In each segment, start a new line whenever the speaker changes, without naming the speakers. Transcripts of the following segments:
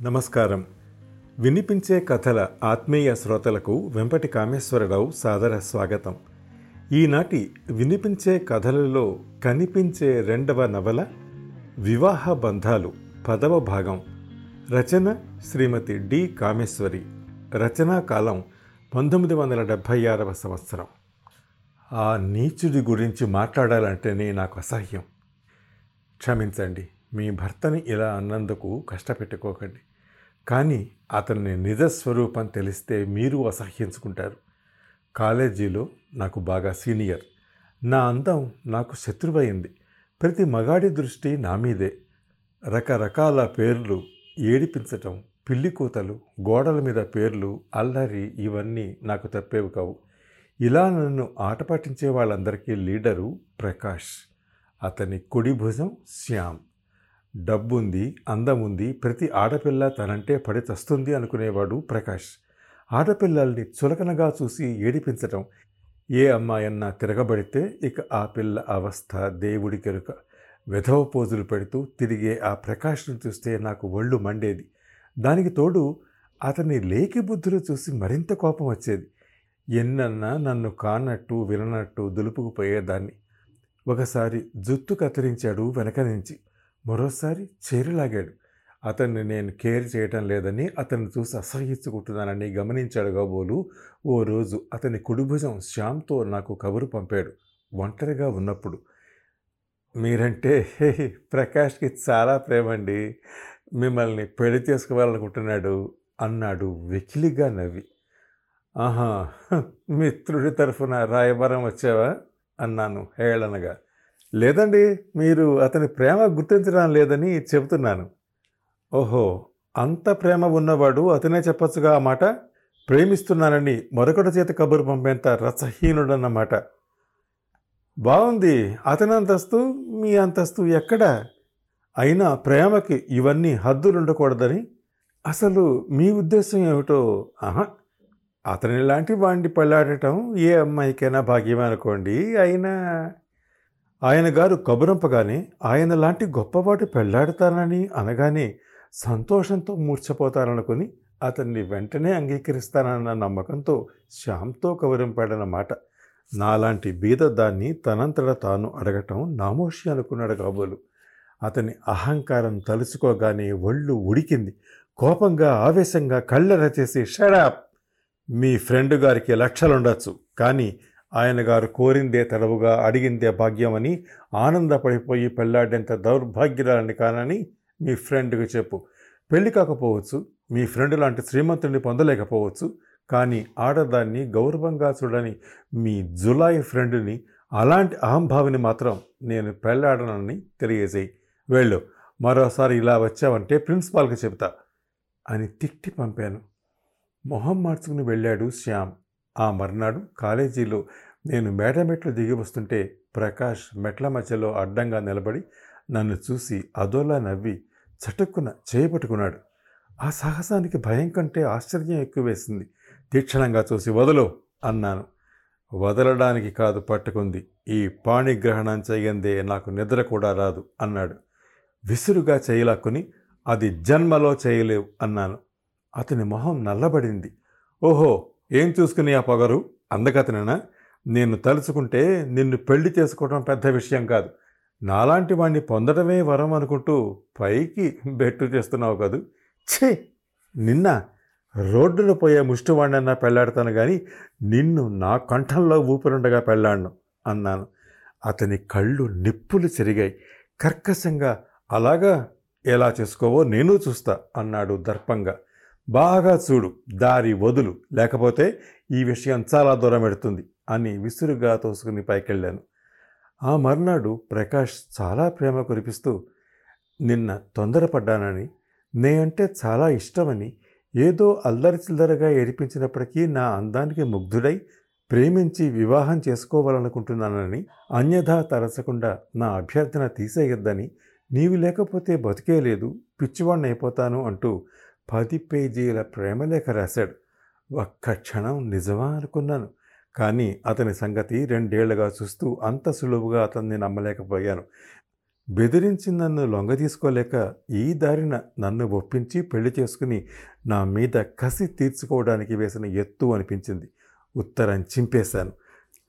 నమస్కారం. వినిపించే కథల ఆత్మీయ శ్రోతలకు వెంపటి కామేశ్వరరావు సాదర స్వాగతం. ఈనాటి వినిపించే కథలలో కనిపించే రెండవ నవల వివాహ బంధాలు పదవ భాగం. రచన శ్రీమతి డి కామేశ్వరి. రచనా కాలం పంతొమ్మిది వందల డెబ్భై ఆరవ సంవత్సరం. ఆ నీచుడి గురించి మాట్లాడాలంటేనే నాకు అసహ్యం. క్షమించండి. మీ భర్తని ఇలా అన్నందుకు కష్టపెట్టుకోకండి. కానీ అతని నిజస్వరూపం తెలిస్తే మీరు అసహ్యించుకుంటారు. కాలేజీలో నాకు బాగా సీనియర్. నా అందం నాకు శత్రువైంది. ప్రతి మగాడి దృష్టి నా మీదే. రకరకాల పేర్లు ఏడిపించటం పిల్లి కూతలు గోడల మీద పేర్లు అల్లరి ఇవన్నీ నాకు తప్పేవి కావు. ఇలా నన్ను ఆట పట్టించే వాళ్ళందరికీ లీడరు ప్రకాష్. అతని కుడి భుజం శ్యామ్. డబ్బుంది అందముంది ప్రతి ఆడపిల్ల తనంటే పడి చస్తుంది అనుకునేవాడు ప్రకాష్. ఆడపిల్లల్ని చులకనగా చూసి ఏడిపించటం. ఏ అమ్మాయన్నా తిరగబడితే ఇక ఆ పిల్ల అవస్థ దేవుడి కెరుక వెధవ పోజులు పెడుతూ తిరిగే ఆ ప్రకాష్ను చూస్తే నాకు ఒళ్ళు మండేది. దానికి తోడు అతని లేకి బుద్ధులు చూసి మరింత కోపం వచ్చేది. ఎన్నన్నా నన్ను కానట్టు విననట్టు దులుపుకుపోయేదాన్ని. ఒకసారి జుత్తు కత్తిరించాడు వెనక నుంచి. మరోసారి చేరిలాగాడు. అతన్ని నేను కేర్ చేయటం లేదని అతన్ని చూసి అసహ్యించుకుంటున్నానని గమనించాడు కాబోలు ఓ రోజు అతని కుడిభుజం శ్యామ్తో నాకు కబురు పంపాడు. ఒంటరిగా ఉన్నప్పుడు. మీరంటే ప్రకాష్కి చాలా ప్రేమండి. మిమ్మల్ని పెళ్ళి చేసుకోవాలనుకుంటున్నాడు అన్నాడు వెకిలిగా నవ్వి. ఆహా మిత్రుడి తరఫున రాయబారం వచ్చావా? అన్నాను హేళనగా. లేదండి మీరు అతని ప్రేమ గుర్తించడం లేదని చెబుతున్నాను. ఓహో అంత ప్రేమ ఉన్నవాడు అతనే చెప్పొచ్చుగా ఆ మాట? ప్రేమిస్తున్నానని మరొకటి చేత కబురు పంపేంత రసహీనుడన్నమాట. బాగుంది అతని అంతస్తు మీ అంతస్తు ఎక్కడ? అయినా ప్రేమకి ఇవన్నీ హద్దులు ఉండకూడదని అసలు మీ ఉద్దేశం ఏమిటో? ఆహా అతని లాంటి వాడిని పెళ్ళాడటం ఏ అమ్మాయికైనా భాగ్యమే అనుకోండి అయినా ఆయన గారు కబురంపగానే ఆయన లాంటి గొప్పవాడు పెళ్ళాడతానని అనగానే సంతోషంతో మూర్ఛపోతాననుకుని అతన్ని వెంటనే అంగీకరిస్తానన్న నమ్మకంతో శ్యామ్తో కబురింపాడన్నమాట. నాలాంటి బీద దాన్ని తనంతట తాను అడగటం నామోషి అనుకున్నాడు కాబోలు. అతని అహంకారం తలుచుకోగానే ఒళ్ళు ఉడికింది. కోపంగా ఆవేశంగా కళ్ళెర చేసి షడాప్! మీ ఫ్రెండ్ గారికి లక్షలుండొచ్చు. కానీ ఆయన గారు కోరిందే తడవుగా అడిగిందే భాగ్యమని ఆనందపడిపోయి పెళ్ళాడేంత దౌర్భాగ్యురాలని కానని మీ ఫ్రెండ్కి చెప్పు. పెళ్ళి కాకపోవచ్చు మీ ఫ్రెండ్ లాంటి శ్రీమంతుడిని పొందలేకపోవచ్చు కానీ ఆడదాన్ని గౌరవంగా చూడని మీ జులాయి ఫ్రెండ్ని అలాంటి అహంభావిని మాత్రం నేను పెళ్ళాడనని తెలియజేయి. వెళ్ళు మరోసారి ఇలా వచ్చావంటే ప్రిన్సిపాల్కి చెబుతా అని తిట్టి పంపాను. మొహం మార్చుకుని వెళ్ళాడు శ్యామ్. ఆ మర్నాడు కాలేజీలో నేను మేడ మెట్లు దిగి వస్తుంటే ప్రకాష్ మెట్ల మధ్యలో అడ్డంగా నిలబడి నన్ను చూసి అదోలా నవ్వి చటుక్కున చేయబట్టుకున్నాడు ఆ సాహసానికి భయం కంటే ఆశ్చర్యం ఎక్కువ వేసింది. తీక్షణంగా చూసి వదలు అన్నాను. వదలడానికి కాదు పట్టుకుంది. ఈ పాణిగ్రహణం చేయందే నాకు నిద్ర కూడా రాదు అన్నాడు. విసురుగా చేయలాక్కుని అది జన్మలో చేయలేవు అన్నాను. అతని మొహం నల్లబడింది. ఓహో! ఏం చూసుకుని ఆ పొగరు? అందగతనేనా నేను తలుచుకుంటే నిన్ను పెళ్ళి చేసుకోవడం పెద్ద విషయం కాదు. నాలాంటి వాణ్ణి పొందడమే వరం అనుకుంటూ పైకి బెట్టు చేస్తున్నావు కదూ? ఛీ! నిన్న రోడ్డున పోయే ముష్టివాణ్ణన్నా పెళ్ళాడతాను కానీ నిన్ను నా కంఠంలో ఊపిరుండగా పెళ్ళాడను అన్నాను. అతని కళ్ళు నిప్పులు చెరిగాయి. కర్కశంగా అలాగా? ఎలా చేసుకోవో నేను చూస్తా అన్నాడు దర్పంగా. బాగా చూడు దారి వదులు లేకపోతే ఈ విషయం చాలా దూరం పెడుతుంది అని విసురుగా తోసుకుని పైకెళ్ళాను. ఆ మర్నాడు ప్రకాష్ చాలా ప్రేమ కురిపిస్తూ నిన్న తొందరపడ్డానని నే అంటే చాలా ఇష్టమని ఏదో అల్లరి చిల్లరగా ఏడిపించినప్పటికీ నా అందానికి ముగ్ధుడై ప్రేమించి వివాహం చేసుకోవాలనుకుంటున్నానని అన్యథా తరచకుండా నా అభ్యర్థన తీసేయొద్దని నీవు లేకపోతే బతికే లేదు పిచ్చివాణ్ణి అయిపోతాను అంటూ పది పేజీల ప్రేమలేఖ రాశాడు. ఒక్క క్షణం నిజమా అనుకున్నాను. కానీ అతని సంగతి రెండేళ్ళుగా చూస్తూ అంత సులువుగా అతన్ని నమ్మలేకపోయాను. బెదిరించి నన్ను లొంగ తీసుకోలేక ఈ దారిన నన్ను ఒప్పించి పెళ్ళి చేసుకుని నా మీద కసి తీర్చుకోవడానికి వేసిన ఎత్తు అనిపించింది. ఉత్తరం చింపేశాను.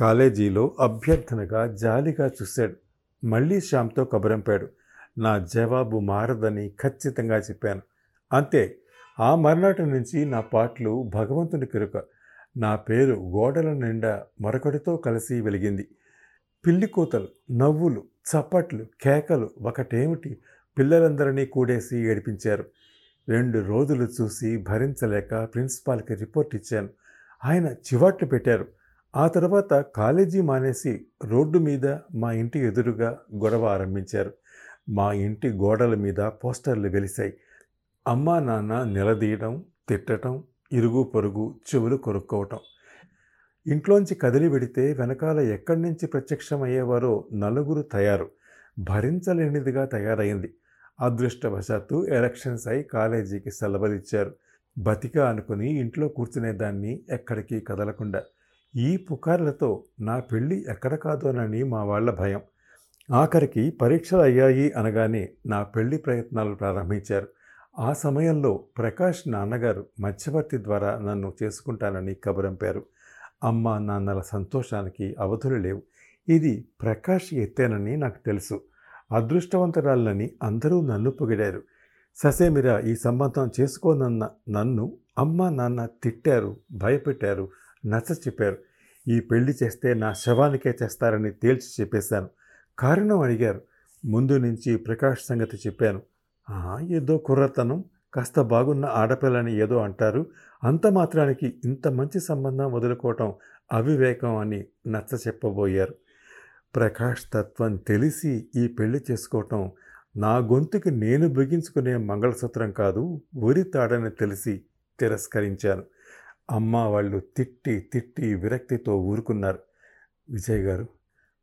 కాలేజీలో అభ్యర్థనగా జాలిగా చూశాడు. మళ్ళీ శ్యామ్తో కబురంపాడు. నా జవాబు మారదని ఖచ్చితంగా చెప్పాను. అంతే. ఆ మర్నాటి నుంచి నా పాటలు భగవంతుని కిరుక. నా పేరు గోడల నిండా మరొకటితో కలిసి వెలిగింది. పిల్లి కూతలు నవ్వులు చప్పట్లు కేకలు ఒకటేమిటి? పిల్లలందరినీ కూడేసి ఏడిపించారు. రెండు రోజులు చూసి భరించలేక ప్రిన్సిపాల్కి రిపోర్ట్ ఇచ్చాను. ఆయన చివాట్లు పెట్టారు. ఆ తర్వాత కాలేజీ మానేసి రోడ్డు మీద మా ఇంటి ఎదురుగా గొడవ ఆరంభించారు. మా ఇంటి గోడల మీద పోస్టర్లు వెలిశాయి. అమ్మా నాన్న నిలదీయడం తిట్టడం ఇరుగు పొరుగు చెవులు కొరుక్కోవటం. ఇంట్లోంచి కదిలి పెడితే వెనకాల ఎక్కడి నుంచి ప్రత్యక్షమయ్యేవారో నలుగురు తయారు. భరించలేనిదిగా తయారైంది. అదృష్టవశాత్తు ఎలక్షన్స్ అయి కాలేజీకి సెలవులిచ్చారు. బతిక అనుకుని ఇంట్లో కూర్చునేదాన్ని ఎక్కడికి కదలకుండా. ఈ పుకార్లతో నా పెళ్ళి ఎక్కడ కాదోనని మా వాళ్ళ భయం. ఆఖరికి పరీక్షలు అయ్యాయి అనగానే నా పెళ్ళి ప్రయత్నాలు ప్రారంభించారు. ఆ సమయంలో ప్రకాష్ నాన్నగారు మధ్యవర్తి ద్వారా నన్ను చేసుకుంటానని కబురంపారు. అమ్మ నాన్నల సంతోషానికి అవధులు లేవు. ఇది ప్రకాష్ ఎత్తేనని నాకు తెలుసు. అదృష్టవంతరాలని అందరూ నన్ను పొగిడారు. ససేమిరా ఈ సంబంధం చేసుకోనన్న నన్ను అమ్మ నాన్న తిట్టారు భయపెట్టారు నచ్చ చెప్పారు. ఈ పెళ్ళి చేస్తే నా శవానికే చేస్తారని తేల్చి చెప్పేశాను. కారణం అడిగారు. ముందు నుంచి ప్రకాష్ సంగతి చెప్పాను. ఏదో కుర్రతనం. కాస్త బాగున్న ఆడపిల్లని ఏదో అంటారు. అంత మాత్రానికి ఇంత మంచి సంబంధం వదులుకోవటం అవివేకం అని నచ్చ చెప్పబోయారు. ప్రకాష్ తత్వం తెలిసి ఈ పెళ్ళి చేసుకోవటం నా గొంతుకి నేను బిగించుకునే మంగళసూత్రం కాదు ఊరి తాడని తెలిసి తిరస్కరించాను అమ్మ వాళ్ళు తిట్టి తిట్టి విరక్తితో ఊరుకున్నారు. విజయ్ గారు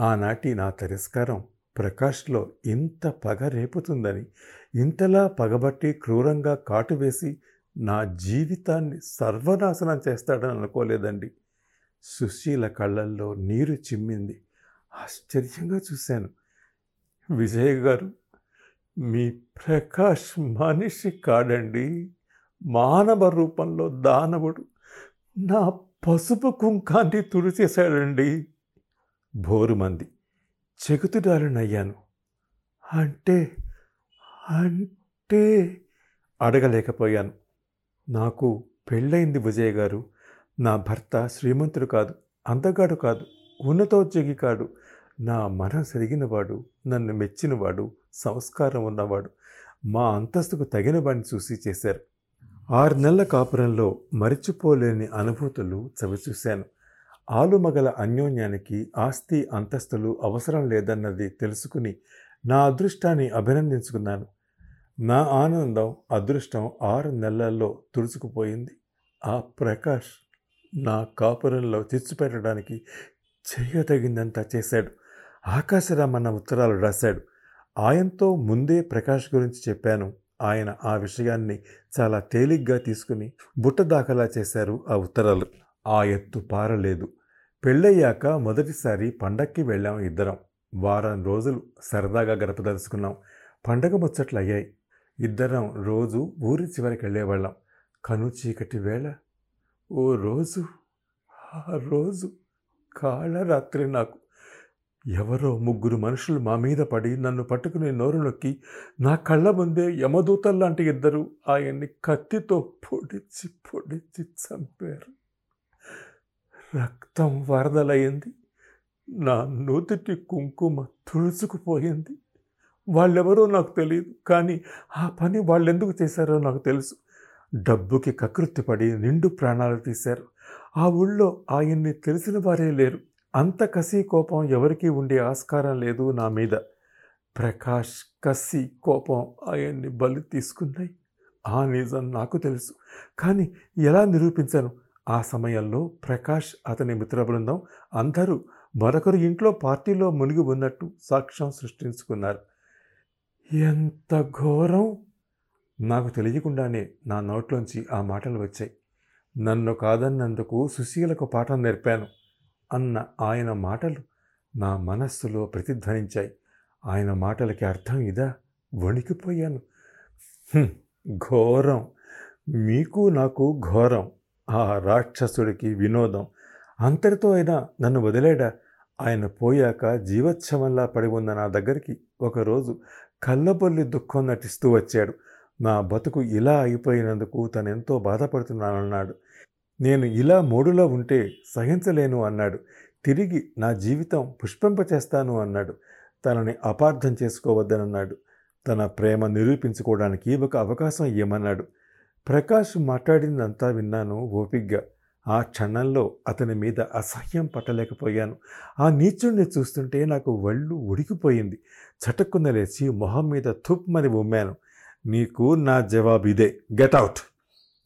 ఆనాటి నా తిరస్కారం ప్రకాష్లో ఇంత పగ రేపుతుందని ఇంతలా పగబట్టి క్రూరంగా కాటు వేసి నా జీవితాన్ని సర్వనాశనం చేస్తాడని అనుకోలేదండి. సుశీల కళ్ళల్లో నీరు చిమ్మింది. ఆశ్చర్యంగా చూశాను. విజయ్ గారు మీ ప్రకాష్ మనిషి కాడండి. మానవ రూపంలో దానవుడు నా పసుపు కుంకాన్ని తుడిచేశాడండి. భోరుమంది చెగుతుడాలనయ్యాను అంటే అంటే అడగలేకపోయాను. నాకు పెళ్ళైంది విజయ్ గారు. నా భర్త శ్రీమంతుడు కాదు అందగాడు కాదు ఉన్నతోద్యోగి కాడు. నా మనం సెరిగినవాడు నన్ను మెచ్చినవాడు సంస్కారం ఉన్నవాడు మా అంతస్తుకు తగిన వాడిని చూసి చేశారు. ఆరు నెలల కాపురంలో మరిచిపోలేని అనుభూతులు చవిచూశాను. ఆలుమగల అన్యోన్యానికి ఆస్తి అంతస్తులు అవసరం లేదన్నది తెలుసుకుని నా అదృష్టాన్ని అభినందించుకున్నాను. నా ఆనందం అదృష్టం ఆరు నెలల్లో తుడుచుకుపోయింది. ఆ ప్రకాష్ నా కాపురంలో తెచ్చిపెట్టడానికి చేయదగిందంతా చేశాడు. ఆకాశరామన్న ఉత్తరాలు రాశాడు. ఆయనతో ముందే ప్రకాష్ గురించి చెప్పాను. ఆయన ఆ విషయాన్ని చాలా తేలిగ్గా తీసుకుని బుట్ట దాఖలా చేశారు ఆ ఉత్తరాలు. ఆ ఎత్తు పారలేదు. పెళ్ళయ్యాక మొదటిసారి పండక్కి వెళ్ళాం ఇద్దరం. వారం రోజులు సరదాగా గడపదలుచుకున్నాం పండగ ముచ్చట్లు అయ్యాయి ఇద్దరం రోజు ఊరి చివరికి వెళ్ళేవాళ్ళం. కను చీకటి వేళ ఓ రోజు ఆ రోజు కాళరాత్రి నాకు. ఎవరో ముగ్గురు మనుషులు మా మీద పడి నన్ను పట్టుకుని నోరు నొక్కి నా కళ్ళ ముందే యమదూతల్లాంటి ఇద్దరు ఆయన్ని కత్తితో పొడిచి పొడిచి చంపారు. రక్తం వరదలయ్యింది. నా నూతిటి కుంకుమ తుడుచుకుపోయింది. వాళ్ళెవరో నాకు తెలియదు కానీ ఆ పని వాళ్ళెందుకు చేశారో నాకు తెలుసు. డబ్బుకి కకృతిపడి నిండు ప్రాణాలు తీశారు. ఆ ఊళ్ళో ఆయన్ని తెలిసిన వారే లేరు. అంత కసి కోపం ఎవరికీ ఉండే ఆస్కారం లేదు నా మీద. ప్రకాష్ కసి కోపం ఆయన్ని బలి తీసుకున్నాయి. ఆ నిజం నాకు తెలుసు. కానీ ఎలా నిరూపించాను? ఆ సమయంలో ప్రకాష్ అతని మిత్ర బృందం అందరూ మరొకరు ఇంట్లో పార్టీలో మునిగి ఉన్నట్టు సాక్ష్యం సృష్టించుకున్నారు. ఎంత ఘోరం! నాకు తెలియకుండానే నా నోట్లోంచి ఆ మాటలు వచ్చాయి. నన్ను కాదన్నందుకు సుశీలకు పాఠం నేర్పాను అన్న ఆయన మాటలు నా మనస్సులో ప్రతిధ్వనించాయి. ఆయన మాటలకి అర్థం ఇదా? వణికిపోయాను. ఘోరం. మీకు నాకు ఘోరం. ఆ రాక్షసుడికి వినోదం. అంతటితో అయినా నన్ను వదిలేడా? ఆయన పోయాక జీవోత్సవంలా పడి ఉన్న నా దగ్గరికి ఒకరోజు కళ్ళబొల్లి దుఃఖం నటిస్తూ వచ్చాడు. నా బతుకు ఇలా అయిపోయినందుకు తనెంతో బాధపడుతున్నానన్నాడు. నేను ఇలా మూడులో ఉంటే సహించలేను అన్నాడు. తిరిగి నా జీవితం పుష్పింప చేస్తాను అన్నాడు. తనని అపార్థం చేసుకోవద్దనన్నాడు. తన ప్రేమ నిరూపించుకోవడానికి ఒక అవకాశం ఇవ్వమన్నాడు ప్రకాష్ మాట్లాడిందంతా విన్నాను ఓపిగ్గా. ఆ క్షణంలో అతని మీద అసహ్యం పట్టలేకపోయాను. ఆ నీచుణ్ణి చూస్తుంటే నాకు వళ్ళు ఉడికిపోయింది. చటుక్కున లేచి మొహం మీద తుప్మని ఉమ్మాను. నీకు నా జవాబు ఇదే. గెట్ అవుట్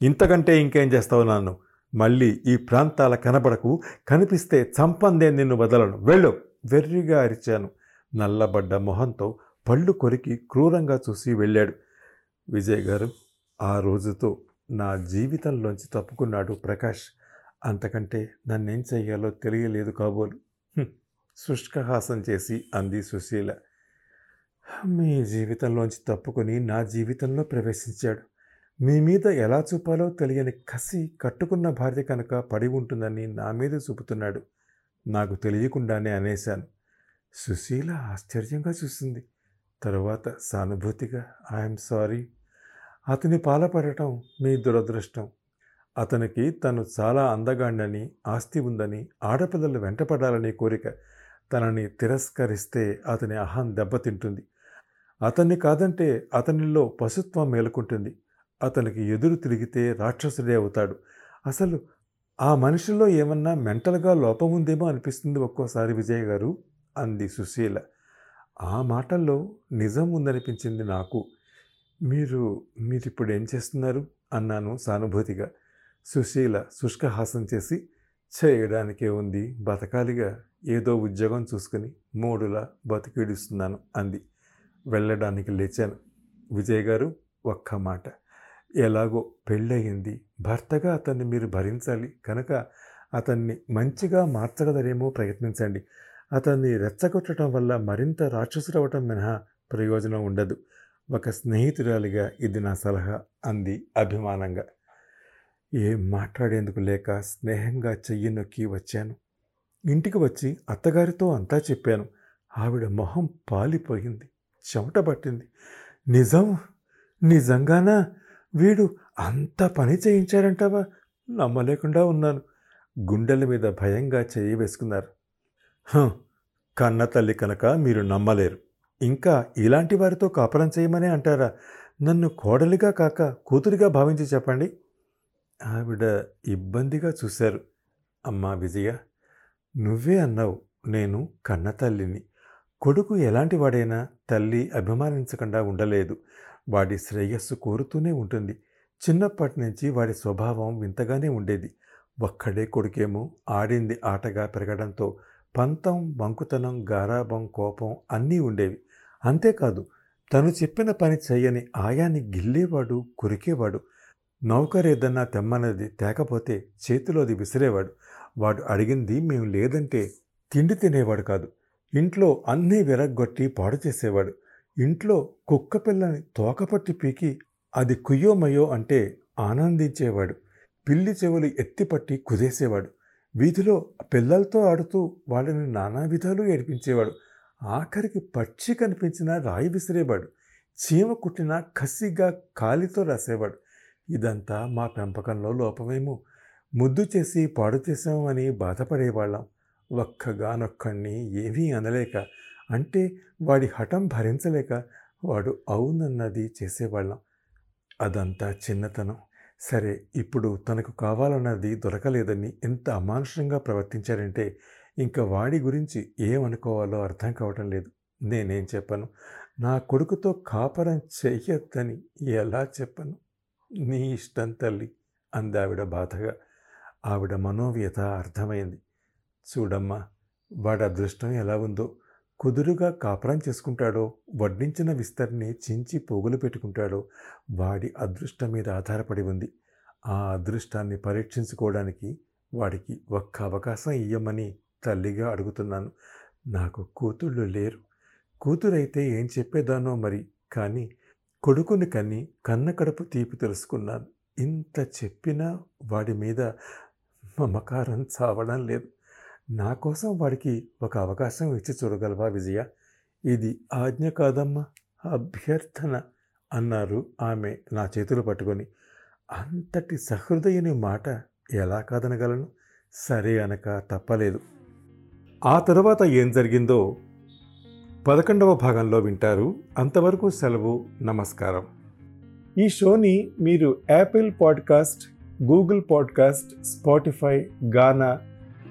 ఇంతకంటే ఇంకేం చేస్తావు నన్ను? మళ్ళీ ఈ ప్రాంతాల కనబడకు కనిపిస్తే చంపందే నిన్ను వదలను. వెళ్ళు! వెర్రిగా అరిచాను. నల్లబడ్డ మొహంతో పళ్ళు కొరికి క్రూరంగా చూసి వెళ్ళాడు. విజయ్ గారు ఆ రోజుతో నా జీవితంలోంచి తప్పుకున్నాడు ప్రకాష్. అంతకంటే నన్నేం చెయ్యాలో తెలియలేదు కాబోలు. శుష్కహాసం చేసి అంది సుశీల. మీ జీవితంలోంచి తప్పుకొని నా జీవితంలో ప్రవేశించాడు. మీ మీద ఎలా చూపాలో తెలియని కసి కట్టుకున్న భార్య కనుక పడి ఉంటుందని నా మీద చూపుతున్నాడు. నాకు తెలియకుండానే అనేశాను. సుశీల ఆశ్చర్యంగా చూసింది. తరువాత సానుభూతిగా ఐఎమ్ సారీ అతని పాలపడటం మీ దురదృష్టం. అతనికి తను చాలా అందగాండని ఆస్తి ఉందని ఆడపిల్లలు వెంటపడాలనే కోరిక తనని తిరస్కరిస్తే అతని అహం దెబ్బతింటుంది. అతన్ని కాదంటే అతనిలో పశుత్వం మేలుకుంటుంది. అతనికి ఎదురు తిరిగితే రాక్షసుడే అవుతాడు. అసలు ఆ మనిషిలో ఏమన్నా మెంటల్గా లోపం ఉందేమో అనిపిస్తుంది ఒక్కోసారి విజయ్ గారు అంది సుశీల. ఆ మాటల్లో నిజం ఉందనిపించింది నాకు. మీరు మీరు ఇప్పుడు ఏం చేస్తున్నారు? అన్నాను సానుభూతిగా. సుశీల శుష్కహాసం చేసి చేయడానికే ఉంది బతకాలిగా ఏదో ఉద్యోగం చూసుకుని మూడులా బతికిడుస్తున్నాను అంది. వెళ్ళడానికి లేచాను. విజయ్ గారు ఒక్క మాట. ఎలాగో పెళ్ళయింది. భర్తగా అతన్ని మీరు భరించాలి కనుక అతన్ని మంచిగా మార్చగలరేమో ప్రయత్నించండి. అతన్ని రెచ్చగొట్టడం వల్ల మరింత రాక్షసుడవటం మినహా ప్రయోజనం ఉండదు. ఒక స్నేహితురాలిగా ఇది నా సలహా అంది అభిమానంగా. ఏం మాట్లాడేందుకు లేక స్నేహంగా చెయ్యి నొక్కి వచ్చాను. ఇంటికి వచ్చి అత్తగారితో అంతా చెప్పాను. ఆవిడ మొహం పాలిపోయింది చెమట పట్టింది. నిజం? నిజంగానా? వీడు అంత పని చేయించారంటావా? నమ్మలేకుండా ఉన్నాను. గుండెల మీద భయంగా చేయి వేసుకున్నారు. కన్న తల్లి కనుక మీరు నమ్మలేరు. ఇంకా ఇలాంటి వారితో కాపురం చేయమనే అంటారా? నన్ను కోడలిగా కాక కూతురిగా భావించి చెప్పండి. ఆవిడ ఇబ్బందిగా చూశారు. అమ్మా విజయ నువ్వే అన్నావు నేను కన్న తల్లిని. కొడుకు ఎలాంటి వాడైనా తల్లి అభిమానించకుండా ఉండలేదు. వాడి శ్రేయస్సు కోరుతూనే ఉంటుంది. చిన్నప్పటి నుంచి వాడి స్వభావం వింతగానే ఉండేది. ఒక్కడే కొడుకేమో ఆడింది ఆటగా పెరగడంతో పంతం బంకుతనం గారాబం కోపం అన్నీ ఉండేవి. అంతేకాదు తను చెప్పిన పని చెయ్యని ఆయాన్ని గిల్లేవాడు కొరికేవాడు. నౌకరేదన్నా తెమ్మన్నది తేకపోతే చేతిలోది విసిరేవాడు. వాడు అడిగింది మేము లేదంటే తిండి తినేవాడు కాదు. ఇంట్లో అన్నీ విరగ్గొట్టి పాడు చేసేవాడు. ఇంట్లో కుక్క పిల్లని తోకపట్టి పీకి అది కుయ్యోమయో అంటే ఆనందించేవాడు. పిల్లి చెవులు ఎత్తిపట్టి కుదేసేవాడు. వీధిలో పిల్లలతో ఆడుతూ వాళ్ళని నానా విధాలు ఏడిపించేవాడు. ఆఖరికి పక్షి కనిపించినా రాయి విసిరేవాడు. చీమ కుట్టినా కసిగా కాలితో రాసేవాడు. ఇదంతా మా పెంపకంలో లోపమేమో. ముద్దు చేసి పాడు చేసామని బాధపడేవాళ్ళం. ఒక్కగానొక్కడిని ఏమీ అనలేక అంటే వాడి హఠం భరించలేక వాడు అవునన్నది చేసేవాళ్ళం. అదంతా చిన్నతనం. సరే ఇప్పుడు తనకు కావాలన్నది దొరకలేదని ఎంత అమానుషంగా ప్రవర్తించారంటే ఇంకా వాడి గురించి ఏమనుకోవాలో అర్థం కావటం లేదు. నేనేం చెప్పను? నా కొడుకుతో కాపరం చెయ్యొద్దని ఎలా చెప్పను? నీ ఇష్టం తల్లి అందావిడ బాధగా. ఆవిడ మనోవ్యత అర్థమైంది. చూడమ్మా వాడి అదృష్టం ఎలా ఉందో కుదురుగా కాపురం చేసుకుంటాడో వడ్డించిన విస్తరిని చించి పోగులు పెట్టుకుంటాడో వాడి అదృష్టం మీద ఆధారపడి ఉంది. ఆ అదృష్టాన్ని పరీక్షించుకోవడానికి వాడికి ఒక్క అవకాశం ఇయ్యమని తల్లిగా అడుగుతున్నాను. నాకు కూతుళ్ళు లేరు. కూతురైతే ఏం చెప్పేదానో మరి? కానీ కొడుకుని కని కన్న కడుపు తీపి తెలుసుకున్నాను. ఇంత చెప్పినా వాడి మీద మమకారం చావడం లేదు. నా కోసం వాడికి ఒక అవకాశం ఇచ్చి చూడగలవా విజయ? ఇది ఆజ్ఞ కాదమ్మా అభ్యర్థన అన్నారు ఆమె నా చేతులు పట్టుకొని. అంతటి సహృదయని మాట ఎలా కాదనగలను? సరే అనక తప్పలేదు. ఆ తర్వాత ఏం జరిగిందో పదకొండవ భాగంలో వింటారు. అంతవరకు సెలవు నమస్కారం. ఈ షోని మీరు Apple podcast Google podcast Spotify Gaana